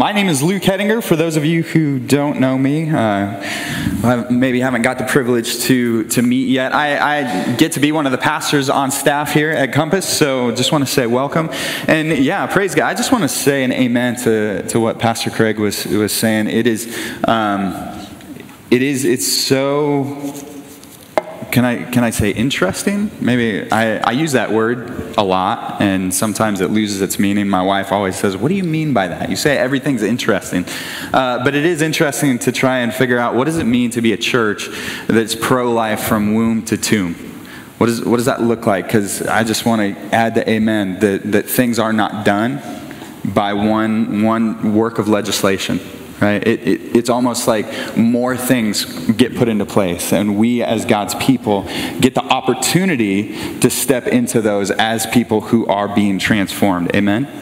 my name is Luke Hettinger. For those of you who don't know me, uh, maybe haven't got the privilege to, to meet yet, I, I, get to be one of the pastors on staff here at Compass, so just want to say welcome. And yeah, praise God. I just want to say an amen to, to what Pastor Craig was, was saying. It is, um, it is, it's so can I can I say interesting? Maybe I, I use that word a lot, and sometimes it loses its meaning. My wife always says, "What do you mean by that?" You say everything's interesting, uh, but it is interesting to try and figure out what does it mean to be a church that's pro-life from womb to tomb. What, is, what does that look like? Because I just want to add the amen that, that things are not done by one, one work of legislation right? It, it, it's almost like more things get put into place, and we as God's people get the opportunity to step into those as people who are being transformed. Amen?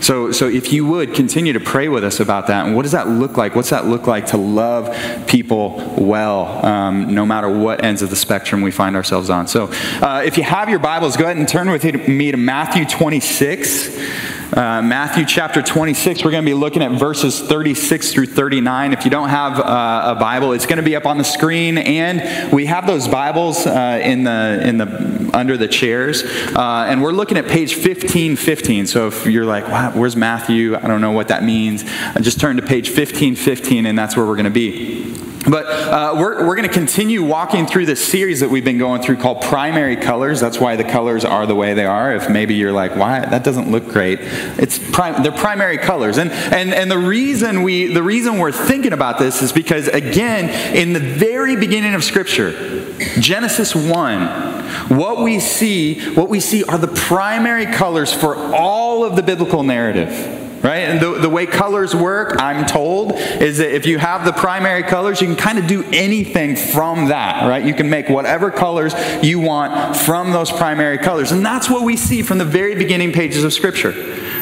So, so if you would continue to pray with us about that, and what does that look like? What's that look like to love people well, um, no matter what ends of the spectrum we find ourselves on? So, uh, if you have your Bibles, go ahead and turn with me to Matthew 26. Uh, Matthew chapter 26, we're going to be looking at verses 36 through 39. If you don't have uh, a Bible, it's going to be up on the screen, and we have those Bibles uh, in the in the under the chairs, uh, and we're looking at page 1515. So if you're like, wow, "Where's Matthew?" I don't know what that means. just turn to page 1515, and that's where we're going to be. But uh, we're, we're going to continue walking through this series that we've been going through called Primary Colors. That's why the colors are the way they are. If maybe you're like, why? That doesn't look great. It's prim- they're primary colors. And, and, and the, reason we, the reason we're thinking about this is because, again, in the very beginning of Scripture, Genesis 1, what we see, what we see are the primary colors for all of the biblical narrative right? And the, the way colors work, I'm told, is that if you have the primary colors, you can kind of do anything from that, right? You can make whatever colors you want from those primary colors. And that's what we see from the very beginning pages of Scripture.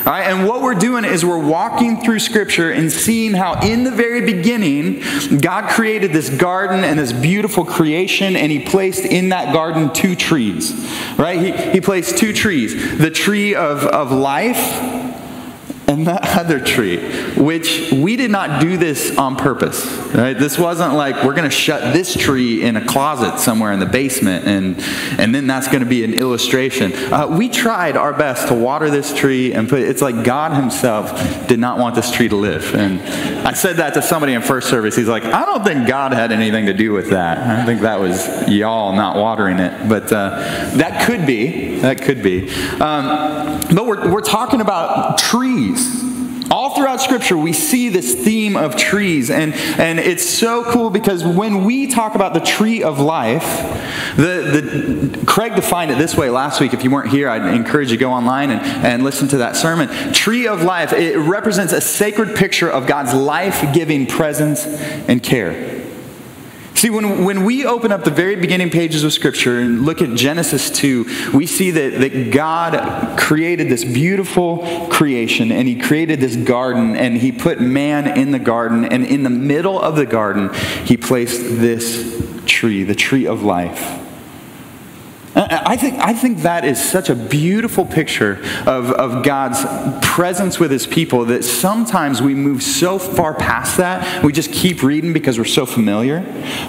All right, and what we're doing is we're walking through Scripture and seeing how, in the very beginning, God created this garden and this beautiful creation, and He placed in that garden two trees. Right? He, he placed two trees the tree of, of life and that other tree, which we did not do this on purpose. Right? This wasn't like we're going to shut this tree in a closet somewhere in the basement, and and then that's going to be an illustration. Uh, we tried our best to water this tree and put. It's like God Himself did not want this tree to live, and I said that to somebody in first service. He's like, I don't think God had anything to do with that. I think that was y'all not watering it, but uh, that could be. That could be. Um, but we're we're talking about trees throughout Scripture, we see this theme of trees, and, and it's so cool because when we talk about the tree of life, the, the, Craig defined it this way last week. If you weren't here, I'd encourage you to go online and, and listen to that sermon. Tree of life, it represents a sacred picture of God's life giving presence and care. See, when, when we open up the very beginning pages of Scripture and look at Genesis 2, we see that, that God created this beautiful creation and He created this garden and He put man in the garden. And in the middle of the garden, He placed this tree, the tree of life. I think, I think that is such a beautiful picture of, of God's presence with his people that sometimes we move so far past that, we just keep reading because we're so familiar.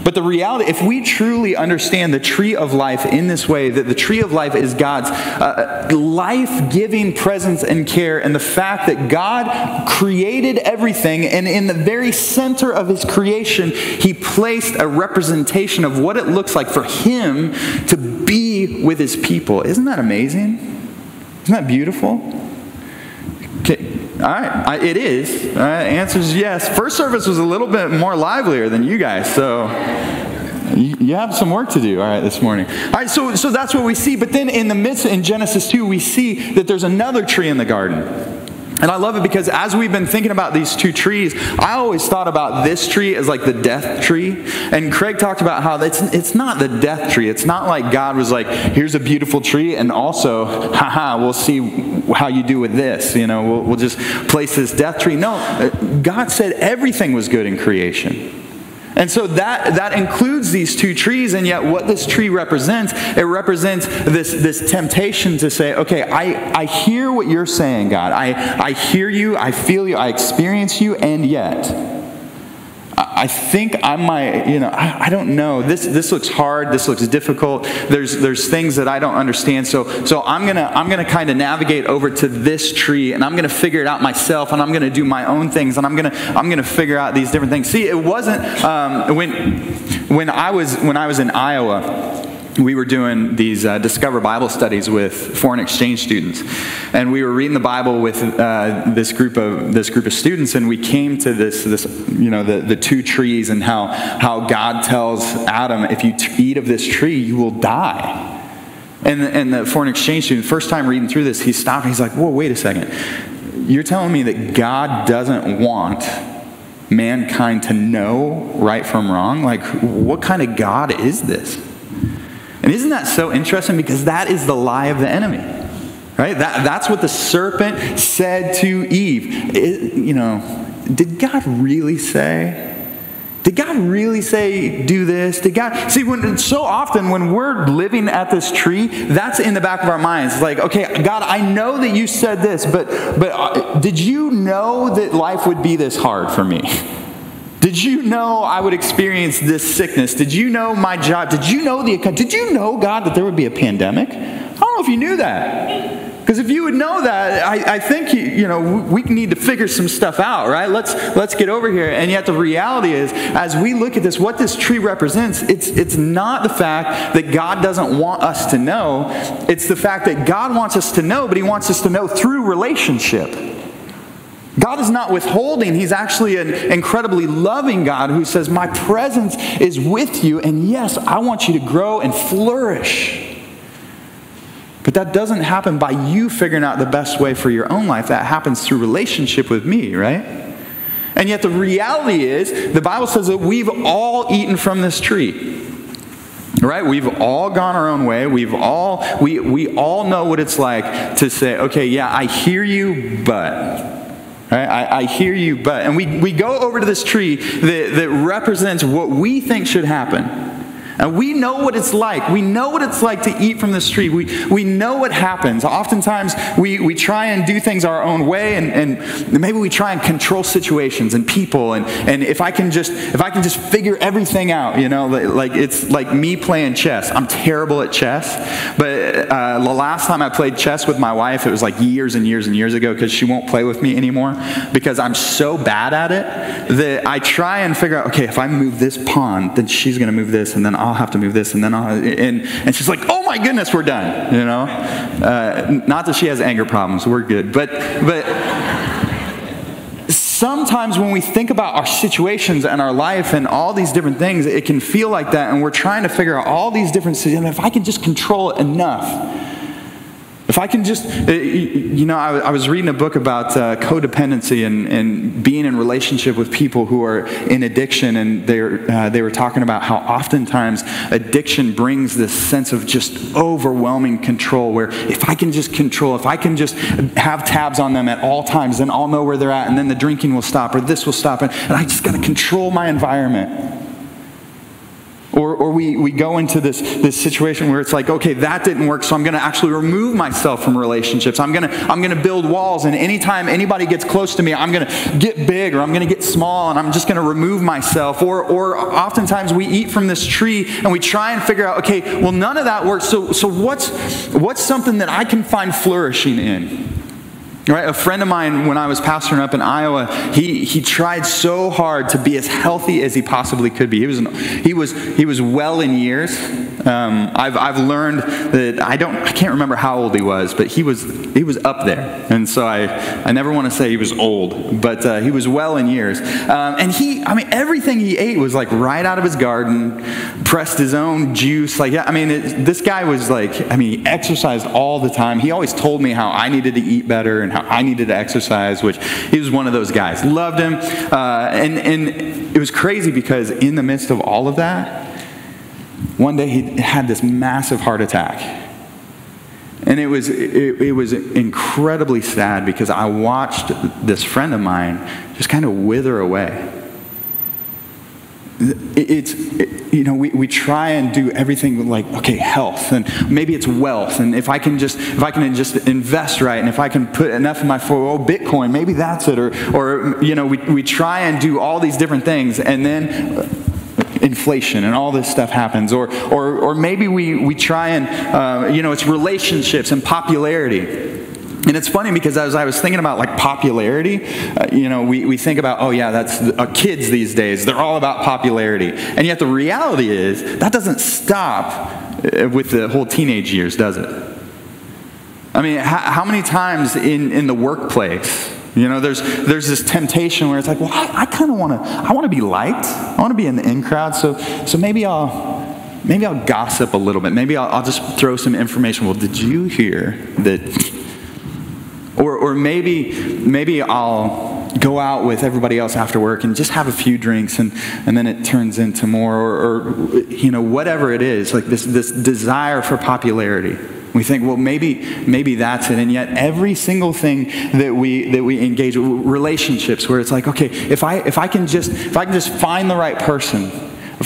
But the reality, if we truly understand the tree of life in this way, that the tree of life is God's uh, life giving presence and care, and the fact that God created everything, and in the very center of his creation, he placed a representation of what it looks like for him to be with his people. Isn't that amazing? Isn't that beautiful? Okay. All right, I, it is. All right, answer is yes. First service was a little bit more livelier than you guys, so you, you have some work to do. All right, this morning. All right, so so that's what we see. But then in the midst in Genesis two, we see that there's another tree in the garden. And I love it because as we've been thinking about these two trees, I always thought about this tree as like the death tree. And Craig talked about how it's, it's not the death tree. It's not like God was like, here's a beautiful tree, and also, haha, we'll see how you do with this. You know, we'll, we'll just place this death tree. No, uh, God said everything was good in creation. And so that, that includes these two trees, and yet what this tree represents, it represents this, this temptation to say, okay, I, I hear what you're saying, God. I, I hear you, I feel you, I experience you, and yet. I think I might, you know, I, I, don't know. This this looks hard. This looks difficult. There's there's things that I don't understand. So so I'm gonna I'm gonna kind of navigate over to this tree, and I'm gonna figure it out myself, and I'm gonna do my own things, and I'm gonna I'm gonna figure out these different things. See, it wasn't um, when when I was when I was in Iowa we were doing these uh, Discover Bible studies with foreign exchange students, and we were reading the Bible with uh, this group of this group of students, and we came to this this you know the, the two trees and how how God tells Adam, if you eat of this tree, you will die. And and the foreign exchange student, first time reading through this, he stopped. He's like, "Whoa, wait a second! You're telling me that God doesn't want." mankind to know right from wrong like what kind of god is this and isn't that so interesting? Because that is the lie of the enemy. Right? That, that's what the serpent said to Eve. It, you know, did God really say? Did God really say, do this? Did God. See, when, so often when we're living at this tree, that's in the back of our minds. It's like, okay, God, I know that you said this, but, but uh, did you know that life would be this hard for me? Did you know I would experience this sickness? Did you know my job? Did you know the did you know God that there would be a pandemic? I don't know if you knew that. Because if you would know that, I, I think you, you know we need to figure some stuff out, right? Let's let's get over here. And yet the reality is, as we look at this, what this tree represents, it's it's not the fact that God doesn't want us to know. It's the fact that God wants us to know, but He wants us to know through relationship. God is not withholding. He's actually an incredibly loving God who says, My presence is with you, and yes, I want you to grow and flourish. But that doesn't happen by you figuring out the best way for your own life. That happens through relationship with me, right? And yet the reality is, the Bible says that we've all eaten from this tree. Right? We've all gone our own way. We've all we we all know what it's like to say, okay, yeah, I hear you, but Right? I, I, hear you, but. And we, we go over to this tree that, that represents what we think should happen. And we know what it's like. We know what it's like to eat from this tree. We, we know what happens. Oftentimes, we, we try and do things our own way, and, and maybe we try and control situations and people. And, and if, I can just, if I can just figure everything out, you know, like it's like me playing chess. I'm terrible at chess. But uh, the last time I played chess with my wife, it was like years and years and years ago because she won't play with me anymore because I'm so bad at it that I try and figure out, okay, if I move this pawn, then she's going to move this, and then I'll I'll have to move this, and then I'll, and, and she's like, oh my goodness, we're done, you know? Uh, not that she has anger problems, we're good, but, but sometimes when we think about our situations and our life and all these different things, it can feel like that, and we're trying to figure out all these different, and if I can just control it enough, if I can just, uh, you know, I was reading a book about uh, codependency and, and being in relationship with people who are in addiction, and they uh, they were talking about how oftentimes addiction brings this sense of just overwhelming control. Where if I can just control, if I can just have tabs on them at all times, then I'll know where they're at, and then the drinking will stop, or this will stop, and, and I just got to control my environment. Or, or we, we go into this, this situation where it's like, okay, that didn't work, so I'm going to actually remove myself from relationships. I'm going to I'm to build walls, and anytime anybody gets close to me, I'm going to get big or I'm going to get small, and I'm just going to remove myself. Or, or oftentimes we eat from this tree and we try and figure out, okay, well, none of that works, so, so what's, what's something that I can find flourishing in? Right? A friend of mine, when I was pastoring up in Iowa, he, he tried so hard to be as healthy as he possibly could be. He was, he was, he was well in years. Um, I've, I've learned that I don't, I can't remember how old he was, but he was, he was up there. And so I, I never want to say he was old, but uh, he was well in years. Um, and he, I mean, everything he ate was like right out of his garden, pressed his own juice. Like, I mean, it, this guy was like, I mean, he exercised all the time. He always told me how I needed to eat better and I needed to exercise, which he was one of those guys. Loved him. Uh, and, and it was crazy because in the midst of all of that, one day he had this massive heart attack. And it was, it, it, was incredibly sad because I watched this friend of mine just kind of wither away. It's, it, you know, we, we try and do everything like, okay, health, and maybe it's wealth, and if I can just, if I can just invest right, and if I can put enough in my, phone oh, Bitcoin, maybe that's it, or, or you know, we, we try and do all these different things, and then inflation and all this stuff happens. Or, or, or maybe we, we try and, uh, you know, it's relationships and popularity. And it's funny because as I was thinking about like popularity, uh, you know, we, we think about, oh yeah, that's uh, kids these days. They're all about popularity. And yet the reality is that doesn't stop uh, with the whole teenage years, does it? I mean, how, how many times in, in the workplace, you know, there's, there's this temptation where it's like, well, I, I kind of want to, I want to be liked. I want to be in the in crowd. So, so maybe I'll, maybe I'll gossip a little bit. Maybe I'll, I'll just throw some information. Well, did you hear that? Or, or maybe, maybe I'll go out with everybody else after work and just have a few drinks and, and then it turns into more or, or you know, whatever it is, like this, this desire for popularity. We think, well, maybe, maybe that's it. And yet, every single thing that we, that we engage with, relationships, where it's like, okay, if I, if I, can, just, if I can just find the right person,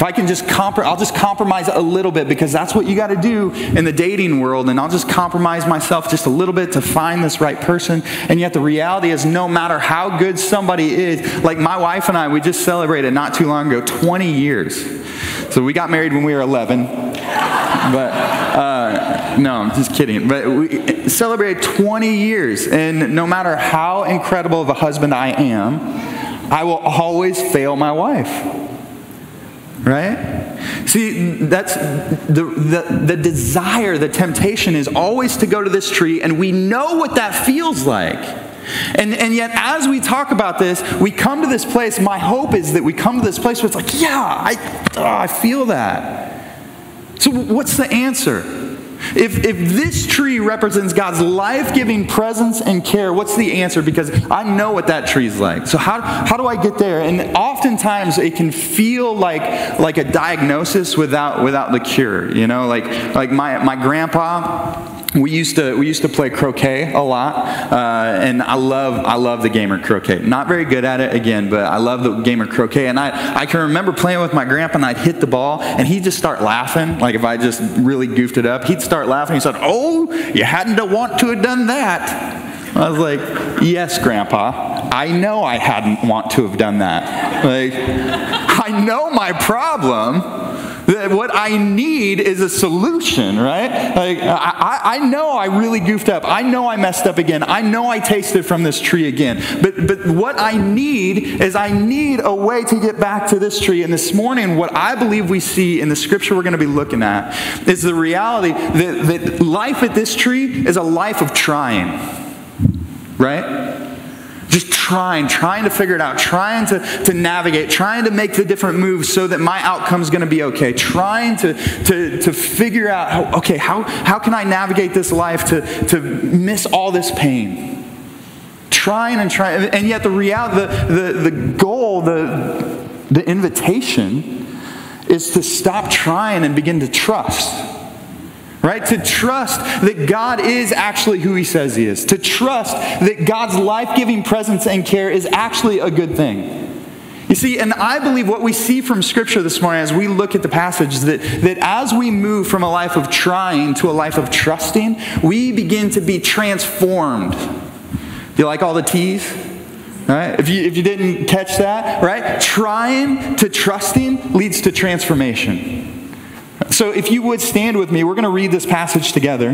if I can just comprom- I'll just compromise a little bit because that's what you got to do in the dating world, and I'll just compromise myself just a little bit to find this right person. And yet, the reality is, no matter how good somebody is, like my wife and I, we just celebrated not too long ago 20 years. So we got married when we were 11, but. Uh, no, I'm just kidding. But we celebrate 20 years, and no matter how incredible of a husband I am, I will always fail my wife. Right? See, that's the, the, the desire, the temptation is always to go to this tree, and we know what that feels like. And, and yet, as we talk about this, we come to this place. My hope is that we come to this place where it's like, yeah, I, oh, I feel that. So, what's the answer? If, if this tree represents God's life giving presence and care, what's the answer? Because I know what that tree's like. So, how, how do I get there? And oftentimes it can feel like, like a diagnosis without, without the cure. You know, like, like my, my grandpa, we used to we used to play croquet a lot, uh, and I love I love the game of croquet. Not very good at it again, but I love the game of croquet. And I, I can remember playing with my grandpa, and I'd hit the ball, and he'd just start laughing. Like if I just really goofed it up, he'd start laughing. He said, "Oh, you hadn't to want to have done that." I was like, "Yes, Grandpa. I know I hadn't want to have done that. Like, I know my problem." What I need is a solution, right? Like, I, I know I really goofed up. I know I messed up again. I know I tasted from this tree again. But, but what I need is I need a way to get back to this tree. And this morning, what I believe we see in the scripture we're going to be looking at is the reality that, that life at this tree is a life of trying, right? Just trying, trying to figure it out, trying to, to navigate, trying to make the different moves so that my outcome is going to be okay, trying to, to, to figure out, how, okay, how, how can I navigate this life to, to miss all this pain? Trying and trying, and yet the reality, the, the, the goal, the, the invitation is to stop trying and begin to trust right? To trust that God is actually who He says He is. To trust that God's life giving presence and care is actually a good thing. You see, and I believe what we see from Scripture this morning as we look at the passage that, that as we move from a life of trying to a life of trusting, we begin to be transformed. You like all the T's? Right? If you, if you didn't catch that, right? Trying to trusting leads to transformation. So, if you would stand with me, we're going to read this passage together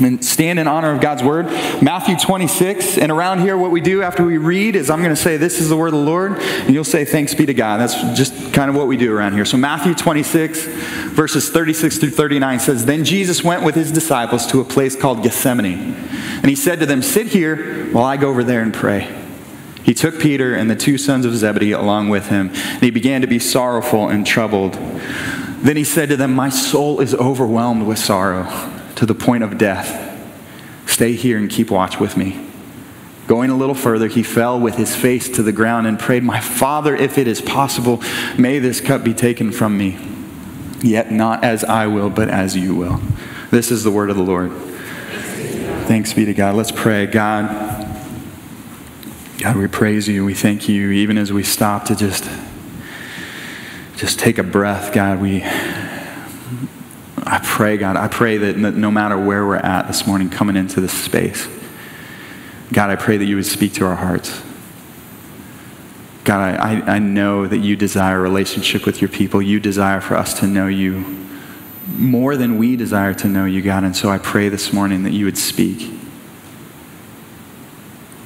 and stand in honor of God's word. Matthew 26. And around here, what we do after we read is I'm going to say, This is the word of the Lord. And you'll say, Thanks be to God. That's just kind of what we do around here. So, Matthew 26, verses 36 through 39 says, Then Jesus went with his disciples to a place called Gethsemane. And he said to them, Sit here while I go over there and pray. He took Peter and the two sons of Zebedee along with him, and he began to be sorrowful and troubled. Then he said to them, My soul is overwhelmed with sorrow to the point of death. Stay here and keep watch with me. Going a little further, he fell with his face to the ground and prayed, My Father, if it is possible, may this cup be taken from me. Yet not as I will, but as you will. This is the word of the Lord. Thanks be to God. Let's pray. God, God, we praise you. We thank you, even as we stop to just just take a breath, God, we I pray, God, I pray that no matter where we're at this morning coming into this space, God, I pray that you would speak to our hearts. God, I, I know that you desire a relationship with your people. You desire for us to know you more than we desire to know you, God. And so I pray this morning that you would speak.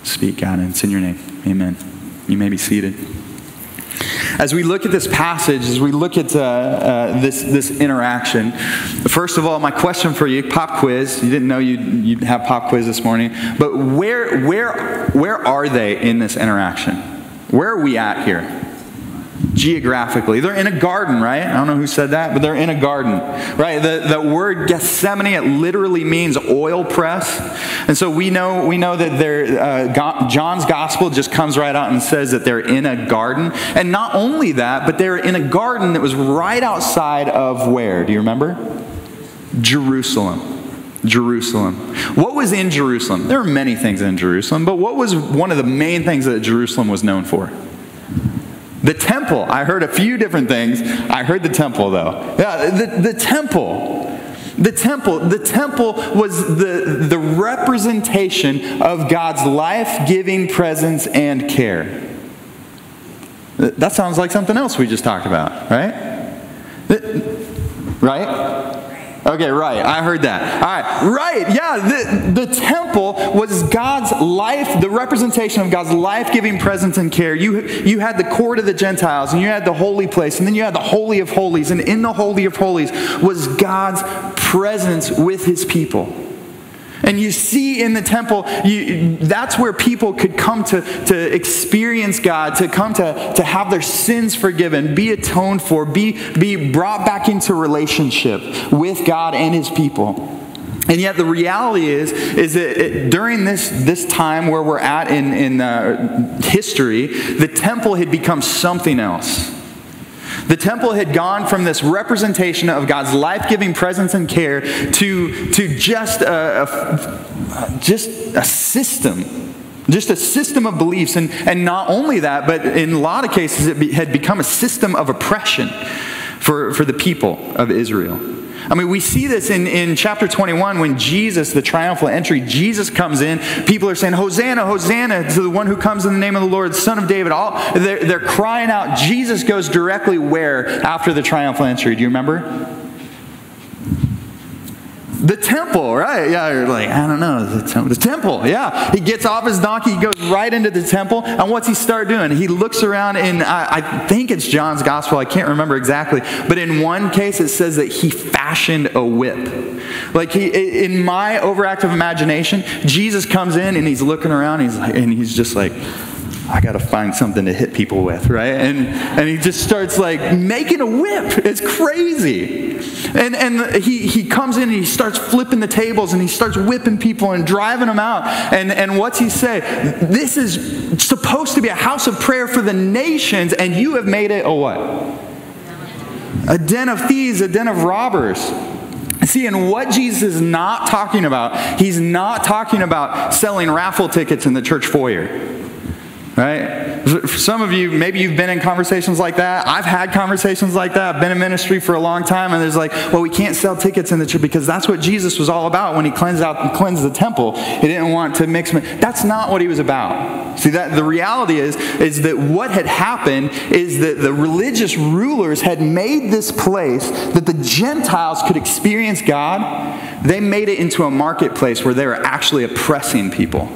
Speak, God, and it's in your name. Amen. You may be seated. As we look at this passage, as we look at uh, uh, this, this interaction, first of all, my question for you pop quiz. You didn't know you'd, you'd have pop quiz this morning, but where, where, where are they in this interaction? Where are we at here? Geographically. They're in a garden, right? I don't know who said that, but they're in a garden, right? The, the word Gethsemane, it literally means oil press. And so we know, we know that they're, uh, John's gospel just comes right out and says that they're in a garden. And not only that, but they're in a garden that was right outside of where? Do you remember? Jerusalem. Jerusalem. What was in Jerusalem? There were many things in Jerusalem, but what was one of the main things that Jerusalem was known for? The temple. I heard a few different things. I heard the temple, though. Yeah, the, the temple. The temple. The temple was the, the representation of God's life giving presence and care. That sounds like something else we just talked about, right? Right? Okay, right. I heard that. All right, right. Yeah, the, the temple was God's life, the representation of God's life giving presence and care. You, you had the court of the Gentiles, and you had the holy place, and then you had the Holy of Holies. And in the Holy of Holies was God's presence with his people. And you see in the temple, you, that's where people could come to, to experience God, to come to, to have their sins forgiven, be atoned for, be, be brought back into relationship with God and his people. And yet the reality is, is that it, during this, this time where we're at in, in uh, history, the temple had become something else. The temple had gone from this representation of God's life giving presence and care to, to just, a, a, just a system. Just a system of beliefs. And, and not only that, but in a lot of cases, it be, had become a system of oppression for, for the people of Israel. I mean, we see this in, in chapter 21 when Jesus, the triumphal entry, Jesus comes in. People are saying, Hosanna, Hosanna to the one who comes in the name of the Lord, Son of David. All, they're, they're crying out. Jesus goes directly where after the triumphal entry? Do you remember? The temple, right? Yeah, you're like, I don't know. The temple. the temple, yeah. He gets off his donkey, he goes right into the temple, and what's he start doing? He looks around in, I, I think it's John's gospel, I can't remember exactly, but in one case it says that he fashioned a whip. Like he, in my overactive imagination, Jesus comes in and he's looking around, he's like, and he's just like, I got to find something to hit people with, right? And, and he just starts like making a whip. It's crazy. And, and he, he comes in and he starts flipping the tables and he starts whipping people and driving them out. And, and what's he say? This is supposed to be a house of prayer for the nations, and you have made it a what? A den of thieves, a den of robbers. See, and what Jesus is not talking about, he's not talking about selling raffle tickets in the church foyer right? For some of you, maybe you've been in conversations like that. I've had conversations like that. I've been in ministry for a long time, and there's like, well, we can't sell tickets in the church because that's what Jesus was all about when he cleansed out cleansed the temple. He didn't want to mix. That's not what he was about. See that the reality is is that what had happened is that the religious rulers had made this place that the Gentiles could experience God. They made it into a marketplace where they were actually oppressing people.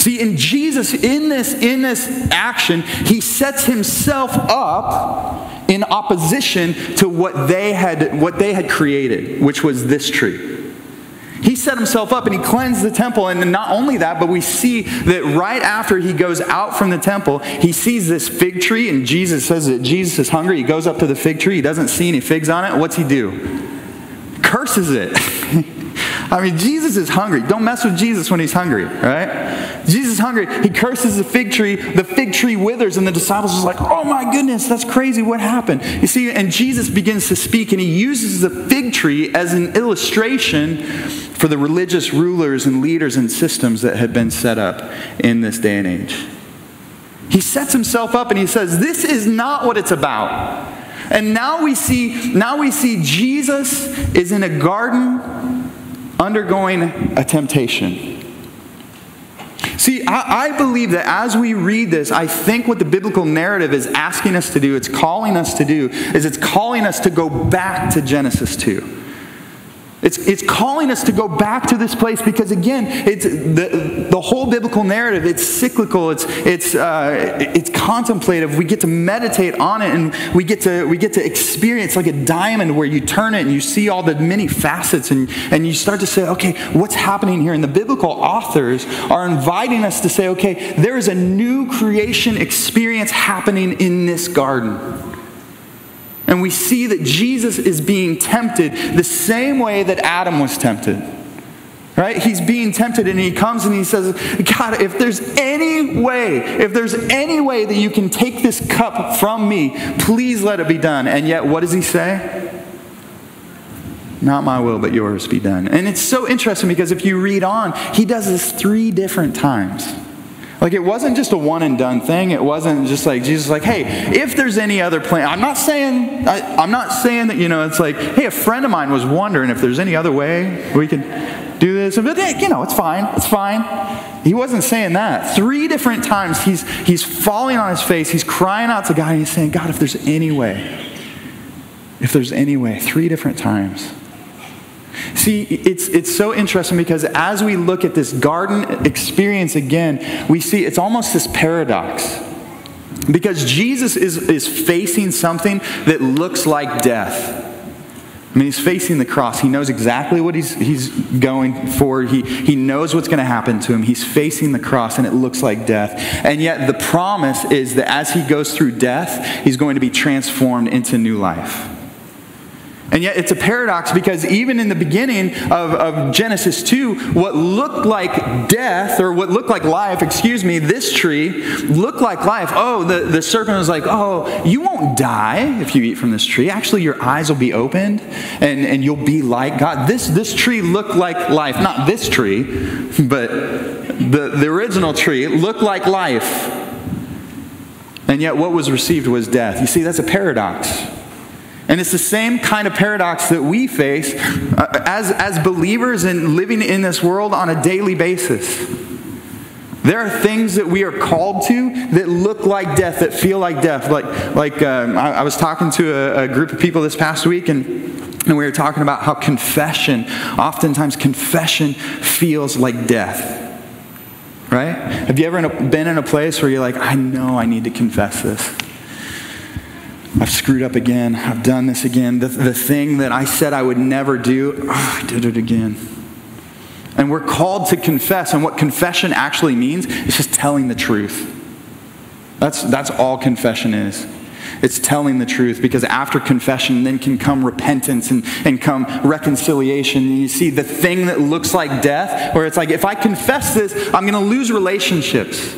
See, in Jesus, in this, in this action, he sets himself up in opposition to what they had, what they had created, which was this tree. He set himself up and he cleansed the temple. And not only that, but we see that right after he goes out from the temple, he sees this fig tree, and Jesus says that Jesus is hungry. He goes up to the fig tree, he doesn't see any figs on it. What's he do? Curses it. I mean, Jesus is hungry. Don't mess with Jesus when he's hungry, right? Jesus is hungry. He curses the fig tree. The fig tree withers, and the disciples are like, oh my goodness, that's crazy. What happened? You see, and Jesus begins to speak, and he uses the fig tree as an illustration for the religious rulers and leaders and systems that had been set up in this day and age. He sets himself up and he says, This is not what it's about. And now we see, now we see Jesus is in a garden undergoing a temptation. See, I, I, believe that as we read this, I think what the biblical narrative is asking us to do, it's calling us to do, is it's calling us to go back to Genesis 2. It's, it's calling us to go back to this place because, again, it's the, the whole biblical narrative, it's cyclical, it's, it's, uh, it's contemplative. We get to meditate on it and we get to, we get to experience like a diamond where you turn it and you see all the many facets and, and you start to say, okay, what's happening here? And the biblical authors are inviting us to say, okay, there is a new creation experience happening in this garden. And we see that Jesus is being tempted the same way that Adam was tempted. Right? He's being tempted and he comes and he says, God, if there's any way, if there's any way that you can take this cup from me, please let it be done. And yet, what does he say? Not my will, but yours be done. And it's so interesting because if you read on, he does this three different times. Like it wasn't just a one and done thing. It wasn't just like Jesus like, hey, if there's any other plan, I'm not saying I, am not saying that you know it's like, hey, a friend of mine was wondering if there's any other way we could do this, but you know it's fine, it's fine. He wasn't saying that. Three different times he's he's falling on his face, he's crying out to God, and he's saying, God, if there's any way, if there's any way, three different times. See, it's, it's so interesting because as we look at this garden experience again, we see it's almost this paradox. Because Jesus is, is facing something that looks like death. I mean, he's facing the cross. He knows exactly what he's, he's going for. He, he knows what's going to happen to him. He's facing the cross, and it looks like death. And yet, the promise is that as he goes through death, he's going to be transformed into new life. And yet it's a paradox because even in the beginning of, of, Genesis 2, what looked like death, or what looked like life, excuse me, this tree looked like life. Oh, the, the serpent was like, oh, you won't die if you eat from this tree. Actually, your eyes will be opened and, and you'll be like God. This, this tree looked like life. Not this tree, but the, the original tree looked like life. And yet what was received was death. You see, that's a paradox. And it's the same kind of paradox that we face uh, as, as believers and living in this world on a daily basis. There are things that we are called to that look like death, that feel like death. Like, like um, I, I, was talking to a, a, group of people this past week, and, and we were talking about how confession, oftentimes confession feels like death. Right? Have you ever been in a place where you're like, I know I need to confess this? I've screwed up again. I've done this again. The, the thing that I said I would never do, oh, I did it again. And we're called to confess. And what confession actually means is just telling the truth. That's, that's all confession is. It's telling the truth because after confession, then can come repentance and, and come reconciliation. And you see the thing that looks like death, where it's like, if I confess this, I'm going to lose relationships.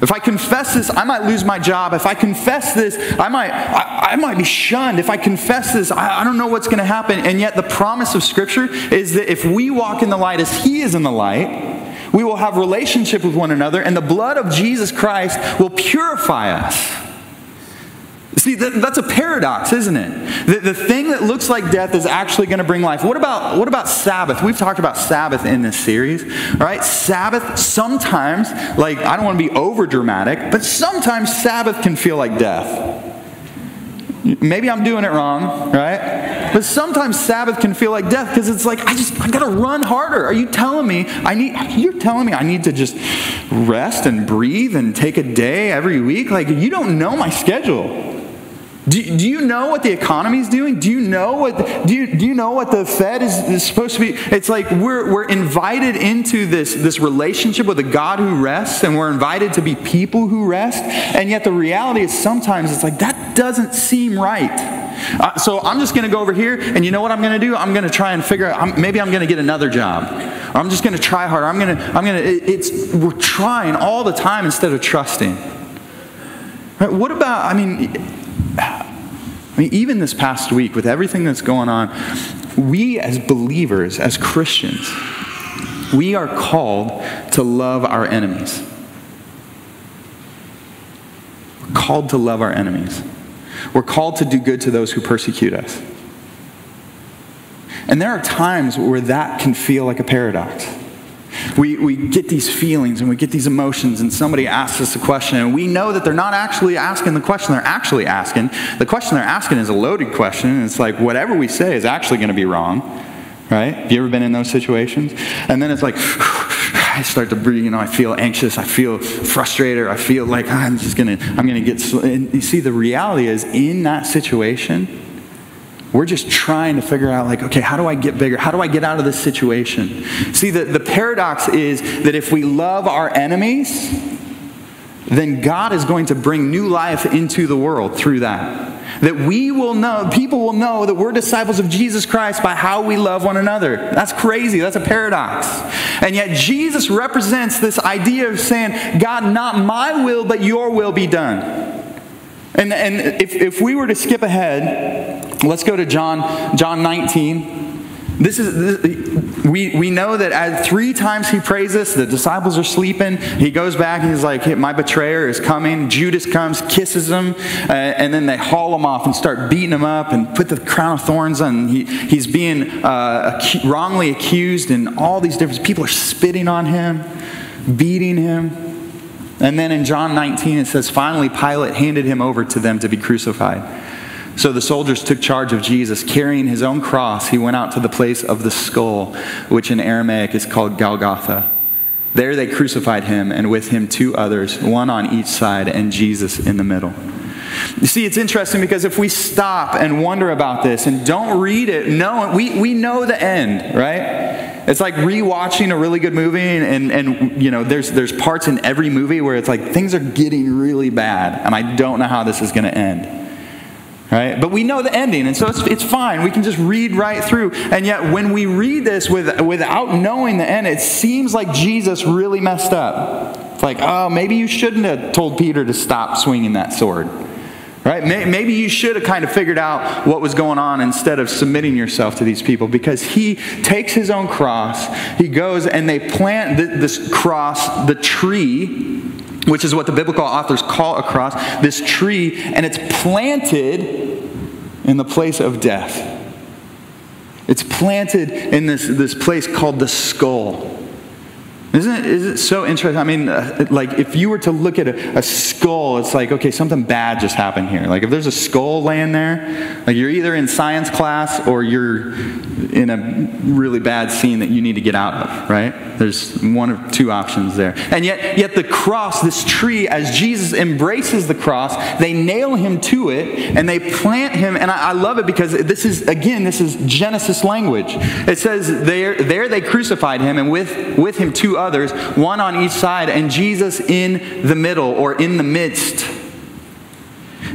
If I confess this, I might lose my job. If I confess this, I might, I, I might be shunned. If I confess this, I, I don't know what's going to happen. And yet, the promise of Scripture is that if we walk in the light as He is in the light, we will have relationship with one another, and the blood of Jesus Christ will purify us. See, that, that's a paradox, isn't it? The, the thing that looks like death is actually going to bring life. What about, what about Sabbath? We've talked about Sabbath in this series, right? Sabbath, sometimes, like, I don't want to be over dramatic, but sometimes Sabbath can feel like death. Maybe I'm doing it wrong, right? But sometimes Sabbath can feel like death because it's like I just I gotta run harder. Are you telling me I need? You're telling me I need to just rest and breathe and take a day every week? Like you don't know my schedule. Do, do you know what the economy is doing? Do you know what do you, do you know what the Fed is, is supposed to be? It's like we're, we're invited into this, this relationship with a God who rests, and we're invited to be people who rest. And yet the reality is sometimes it's like that doesn't seem right. Uh, so I'm just going to go over here, and you know what I'm going to do? I'm going to try and figure out. I'm, maybe I'm going to get another job. I'm just going to try harder. I'm going to. I'm going to. It's we're trying all the time instead of trusting. Right? What about? I mean I mean, even this past week, with everything that's going on, we as believers, as Christians, we are called to love our enemies. We're called to love our enemies. We're called to do good to those who persecute us. And there are times where that can feel like a paradox. We, we get these feelings and we get these emotions, and somebody asks us a question, and we know that they're not actually asking the question they're actually asking. The question they're asking is a loaded question, and it's like whatever we say is actually going to be wrong, right? Have you ever been in those situations? And then it's like, I start to breathe, you know, I feel anxious, I feel frustrated, I feel like ah, I'm just gonna, I'm gonna get, and you see, the reality is in that situation, we're just trying to figure out, like, okay, how do I get bigger? How do I get out of this situation? See, the, the paradox is that if we love our enemies, then God is going to bring new life into the world through that. That we will know, people will know that we're disciples of Jesus Christ by how we love one another. That's crazy. That's a paradox. And yet, Jesus represents this idea of saying, God, not my will, but your will be done. And, and if, if we were to skip ahead, let's go to John, John 19. This is this, we, we know that as three times he prays this, the disciples are sleeping. He goes back and he's like, hey, "My betrayer is coming." Judas comes, kisses him, uh, and then they haul him off and start beating him up and put the crown of thorns on. He, he's being uh, wrongly accused, and all these different people are spitting on him, beating him. And then in John 19 it says, "Finally Pilate handed him over to them to be crucified." So the soldiers took charge of Jesus. Carrying his own cross, he went out to the place of the skull, which in Aramaic is called Golgotha. There they crucified him, and with him two others, one on each side, and Jesus in the middle. You see, it's interesting because if we stop and wonder about this and don't read it, no, we, we know the end, right? It's like rewatching a really good movie, and, and you know, there's, there's parts in every movie where it's like things are getting really bad, and I don't know how this is going to end right? But we know the ending, and so it's, it's fine. We can just read right through. And yet, when we read this with, without knowing the end, it seems like Jesus really messed up. It's like, oh, maybe you shouldn't have told Peter to stop swinging that sword. Right? Maybe you should have kind of figured out what was going on instead of submitting yourself to these people because he takes his own cross, he goes and they plant this cross, the tree, which is what the biblical authors call a cross, this tree, and it's planted in the place of death. It's planted in this, this place called the skull. Isn't it, is it so interesting? I mean, uh, like, if you were to look at a, a, skull, it's like, okay, something bad just happened here. Like, if there's a skull laying there, like, you're either in science class or you're in a really bad scene that you need to get out of, right? There's one of two options there. And yet, yet the cross, this tree, as Jesus embraces the cross, they nail him to it and they plant him. And I, I love it because this is, again, this is Genesis language. It says, there, there they crucified him, and with, with him two others, one on each side, and Jesus in the middle or in the midst.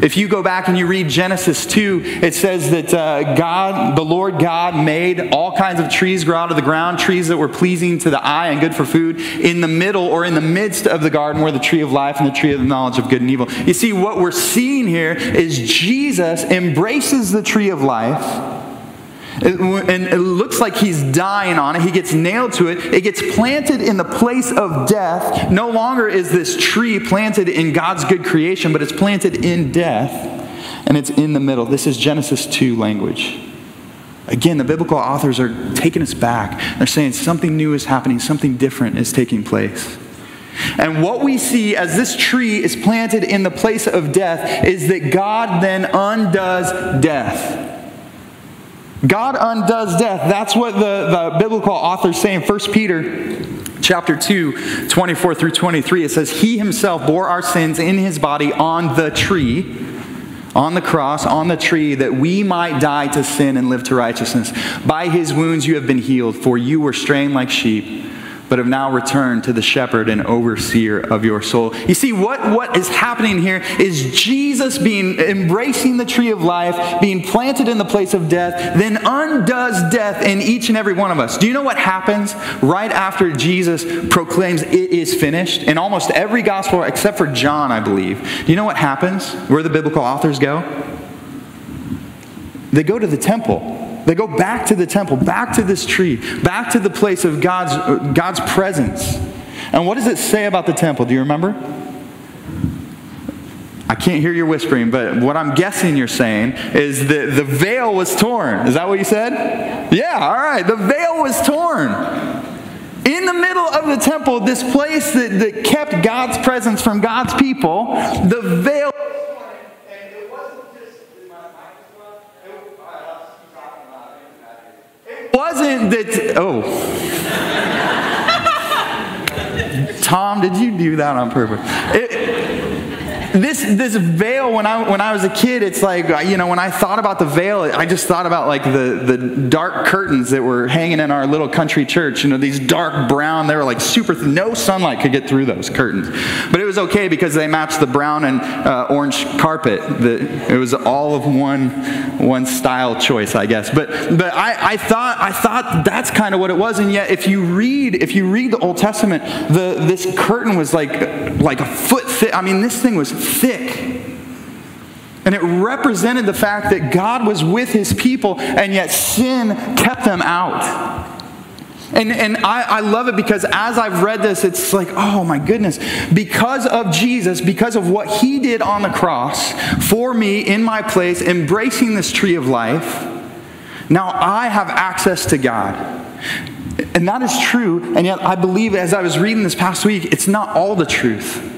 If you go back and you read Genesis 2, it says that uh, God, the Lord God, made all kinds of trees grow out of the ground, trees that were pleasing to the eye and good for food, in the middle or in the midst of the garden were the tree of life and the tree of the knowledge of good and evil. You see, what we're seeing here is Jesus embraces the tree of life and it looks like he's dying on it. He gets nailed to it. It gets planted in the place of death. No longer is this tree planted in God's good creation, but it's planted in death, and it's in the middle. This is Genesis 2 language. Again, the biblical authors are taking us back. They're saying something new is happening, something different is taking place. And what we see as this tree is planted in the place of death is that God then undoes death. God undoes death. That's what the, the biblical authors say in 1 Peter chapter 2, 24 through 23. It says, He himself bore our sins in his body on the tree, on the cross, on the tree, that we might die to sin and live to righteousness. By his wounds you have been healed, for you were straying like sheep but have now returned to the shepherd and overseer of your soul. You see, what, what is happening here is Jesus being embracing the tree of life, being planted in the place of death, then undoes death in each and every one of us. Do you know what happens right after Jesus proclaims it is finished? In almost every gospel, except for John, I believe. Do you know what happens? Where the biblical authors go? They go to the temple. They go back to the temple, back to this tree, back to the place of God's, God's presence. And what does it say about the temple? Do you remember? I can't hear you whispering, but what I'm guessing you're saying is that the veil was torn. Is that what you said? Yeah, all right. The veil was torn. In the middle of the temple, this place that, that kept God's presence from God's people, the veil wasn't that. Oh. Tom, did you do that on purpose? It, this this veil when I when I was a kid, it's like you know when I thought about the veil, I just thought about like the the dark curtains that were hanging in our little country church. You know these dark brown, they were like super. No sunlight could get through those curtains, but it was okay because they matched the brown and uh, orange carpet. The, it was all of one one style choice, I guess. But but I, I thought I thought that's kind of what it was, and yet if you read if you read the Old Testament, the this curtain was like like a foot thick. I mean, this thing was thick. And it represented the fact that God was with his people, and yet sin kept them out. And, and I, I love it because as I've read this, it's like, oh my goodness. Because of Jesus, because of what he did on the cross for me in my place, embracing this tree of life, now I have access to God. And that is true. And yet I believe as I was reading this past week, it's not all the truth.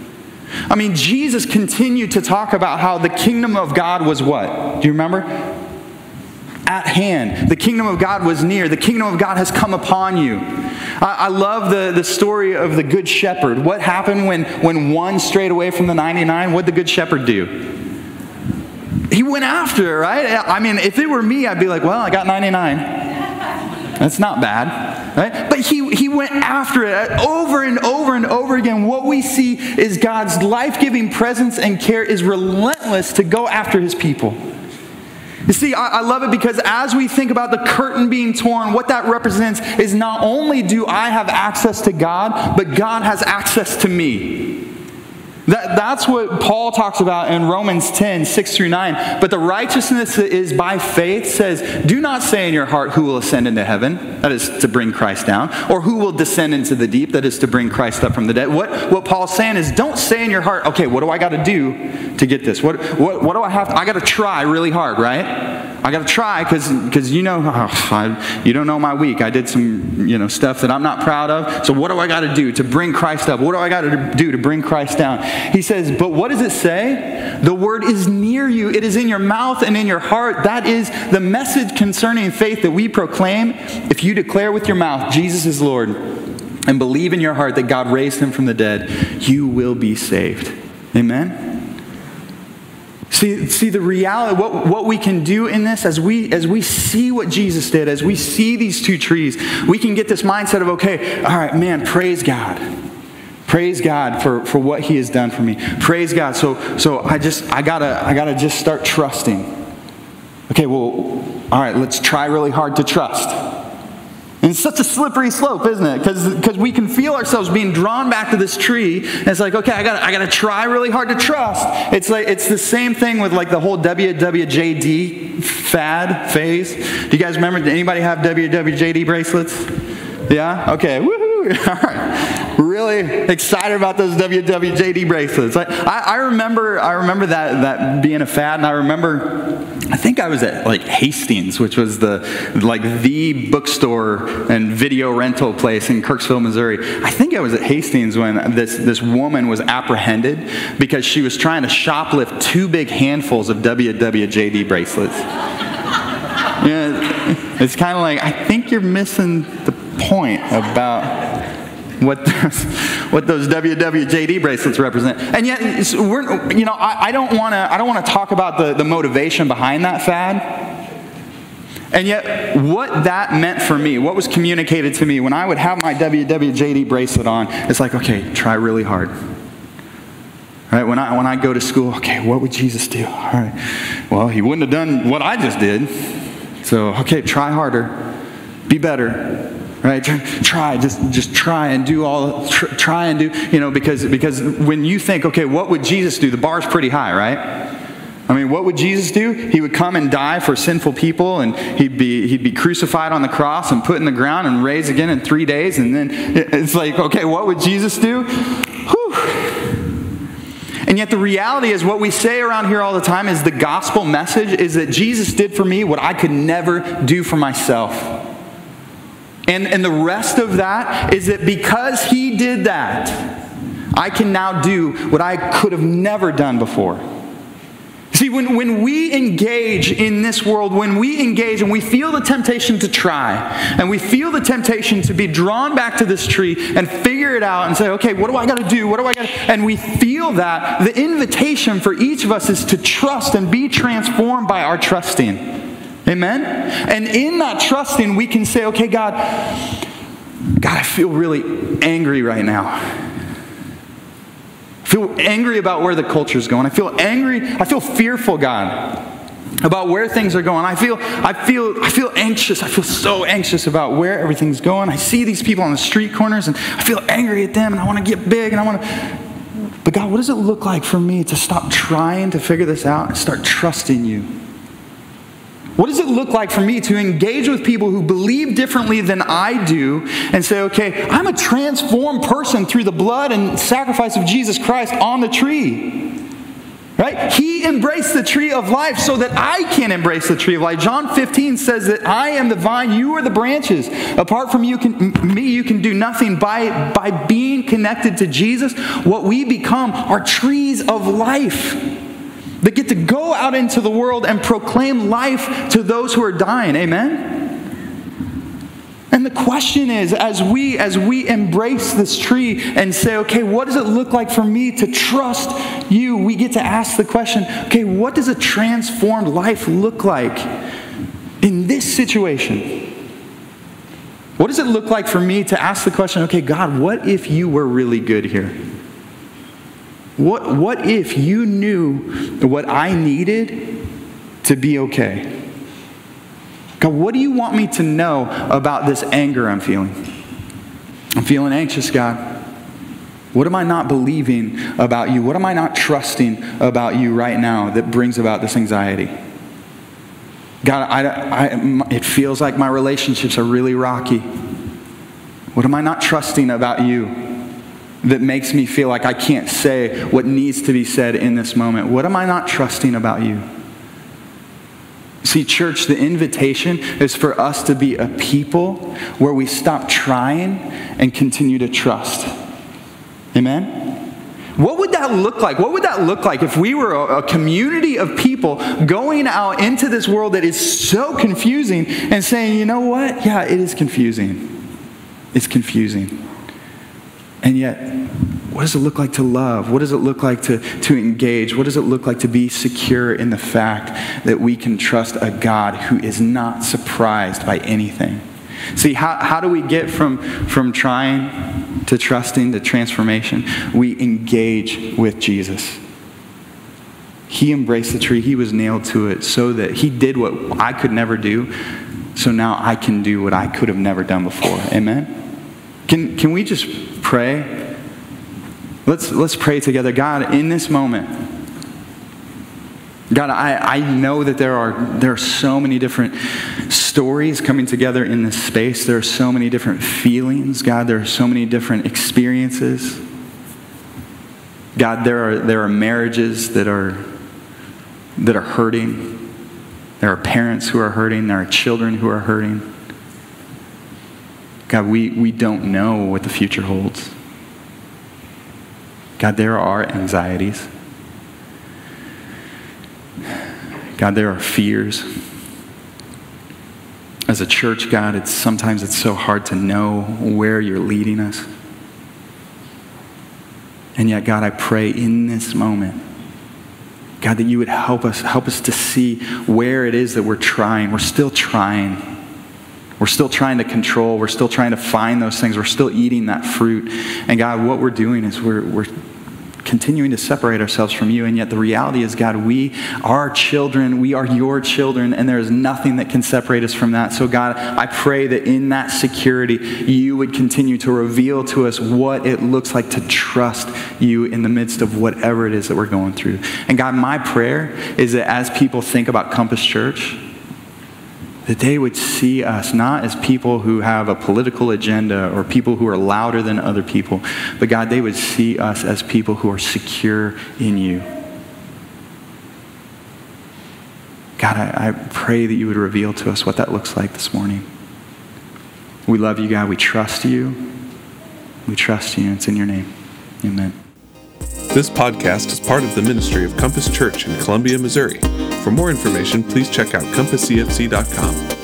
I mean, Jesus continued to talk about how the kingdom of God was what? Do you remember? At hand. The kingdom of God was near. The kingdom of God has come upon you. I, I love the, the story of the good shepherd. What happened when, when one strayed away from the 99? What did the good shepherd do? He went after right? I mean, if it were me, I'd be like, well, I got 99. That's not bad. Right? But he, he went after it uh, over and over and over again. What we see is God's life giving presence and care is relentless to go after his people. You see, I, I, love it because as we think about the curtain being torn, what that represents is not only do I have access to God, but God has access to me. That, that's what Paul talks about in Romans 10, 6 through 9. But the righteousness that is by faith says, Do not say in your heart, Who will ascend into heaven? That is to bring Christ down. Or who will descend into the deep? That is to bring Christ up from the dead. What, what Paul's saying is, Don't say in your heart, Okay, what do I got to do to get this? What, what, what do I have to, I got to try really hard, right? I got to try because you know, oh, I, you don't know my week. I did some you know, stuff that I'm not proud of. So, what do I got to do to bring Christ up? What do I got to do to bring Christ down? He says, But what does it say? The word is near you, it is in your mouth and in your heart. That is the message concerning faith that we proclaim. If you declare with your mouth, Jesus is Lord, and believe in your heart that God raised him from the dead, you will be saved. Amen? See, see the reality, what, what we can do in this as we as we see what Jesus did, as we see these two trees, we can get this mindset of, okay, all right, man, praise God. Praise God for, for what He has done for me. Praise God. So so I just I gotta I gotta just start trusting. Okay, well, all right, let's try really hard to trust. And it's such a slippery slope, isn't it? Because we can feel ourselves being drawn back to this tree. And it's like, okay, I got I got to try really hard to trust. It's like it's the same thing with like the whole WWJD fad phase. Do you guys remember? Did anybody have WWJD bracelets? Yeah. Okay. Woohoo! All right. Really excited about those WWJD bracelets. I, I, I remember I remember that that being a fad, and I remember I think I was at like Hastings, which was the like the bookstore and video rental place in Kirksville, Missouri. I think I was at Hastings when this this woman was apprehended because she was trying to shoplift two big handfuls of WWJD bracelets. yeah, it's kind of like I think you're missing the point about what those, what those WWJD bracelets represent. And yet, you know, I, I don't want to I don't want to talk about the, the motivation behind that fad. And yet, what that meant for me, what was communicated to me when I would have my WWJD bracelet on, it's like, okay, try really hard. Right? When I, when I go to school, okay, what would Jesus do? All right. Well, he wouldn't have done what I just did. So, okay, try harder. Be better right try just just try and do all tr- try and do you know because because when you think okay what would jesus do the bar's pretty high right I mean, what would Jesus do? He would come and die for sinful people, and he'd be, he'd be crucified on the cross and put in the ground and raised again in three days. And then it's like, okay, what would Jesus do? Whew. And yet the reality is what we say around here all the time is the gospel message is that Jesus did for me what I could never do for myself. And, and the rest of that is that because he did that, I can now do what I could have never done before. See, when, when we engage in this world, when we engage and we feel the temptation to try, and we feel the temptation to be drawn back to this tree and figure it out and say, okay, what do I got to do? What do I got And we feel that, the invitation for each of us is to trust and be transformed by our trusting. Amen? And in that trusting, we can say, okay, God, God, I feel really angry right now. I feel angry about where the culture is going. I feel angry. I feel fearful, God, about where things are going. I feel, I feel, I feel anxious. I feel so anxious about where everything's going. I see these people on the street corners and I feel angry at them and I want to get big and I want to. But God, what does it look like for me to stop trying to figure this out and start trusting you? What does it look like for me to engage with people who believe differently than I do and say, okay, I'm a transformed person through the blood and sacrifice of Jesus Christ on the tree? Right? He embraced the tree of life so that I can embrace the tree of life. John 15 says that I am the vine, you are the branches. Apart from you can, me, you can do nothing. By, by being connected to Jesus, what we become are trees of life that get to go out into the world and proclaim life to those who are dying. Amen? And the question is, as we as we embrace this tree and say, okay, what does it look like for me to trust you? We get to ask the question, okay, what does a transformed life look like in this situation? What does it look like for me to ask the question, okay, God, what if you were really good here? What, what if you knew what I needed to be okay? God, what do you want me to know about this anger I'm feeling? I'm feeling anxious, God. What am I not believing about you? What am I not trusting about you right now that brings about this anxiety? God, I, I, it feels like my relationships are really rocky. What am I not trusting about you? That makes me feel like I can't say what needs to be said in this moment? What am I not trusting about you? See, church, the invitation is for us to be a people where we stop trying and continue to trust. Amen? What would that look like? What would that look like if we were a, community of people going out into this world that is so confusing and saying, you know what? Yeah, it is confusing. It's confusing. And yet, what does it look like to love? What does it look like to, to engage? What does it look like to be secure in the fact that we can trust a God who is not surprised by anything? See, how, how do we get from, from trying to trusting to transformation? We engage with Jesus. He embraced the tree, He was nailed to it so that He did what I could never do, so now I can do what I could have never done before. Amen? Can, can we just pray? Let's, let's pray together. God, in this moment, God, I, I know that there are, there are so many different stories coming together in this space. There are so many different feelings. God, there are so many different experiences. God, there are, there are marriages that are, that are hurting. There are parents who are hurting. There are children who are hurting. God, we, we don't know what the future holds. God, there are anxieties. God, there are fears. As a church, God, it's sometimes it's so hard to know where you're leading us. And yet, God, I pray in this moment, God, that you would help us, help us to see where it is that we're trying. We're still trying we're still trying to control. We're still trying to find those things. We're still eating that fruit. And God, what we're doing is we're, we're continuing to separate ourselves from you. And yet the reality is, God, we are children. We are your children. And there is nothing that can separate us from that. So, God, I pray that in that security, you would continue to reveal to us what it looks like to trust you in the midst of whatever it is that we're going through. And God, my prayer is that as people think about Compass Church, that they would see us not as people who have a political agenda or people who are louder than other people, but God, they would see us as people who are secure in you. God, I, I pray that you would reveal to us what that looks like this morning. We love you, God. We trust you. We trust you. It's in your name. Amen. This podcast is part of the ministry of Compass Church in Columbia, Missouri. For more information, please check out compasscfc.com.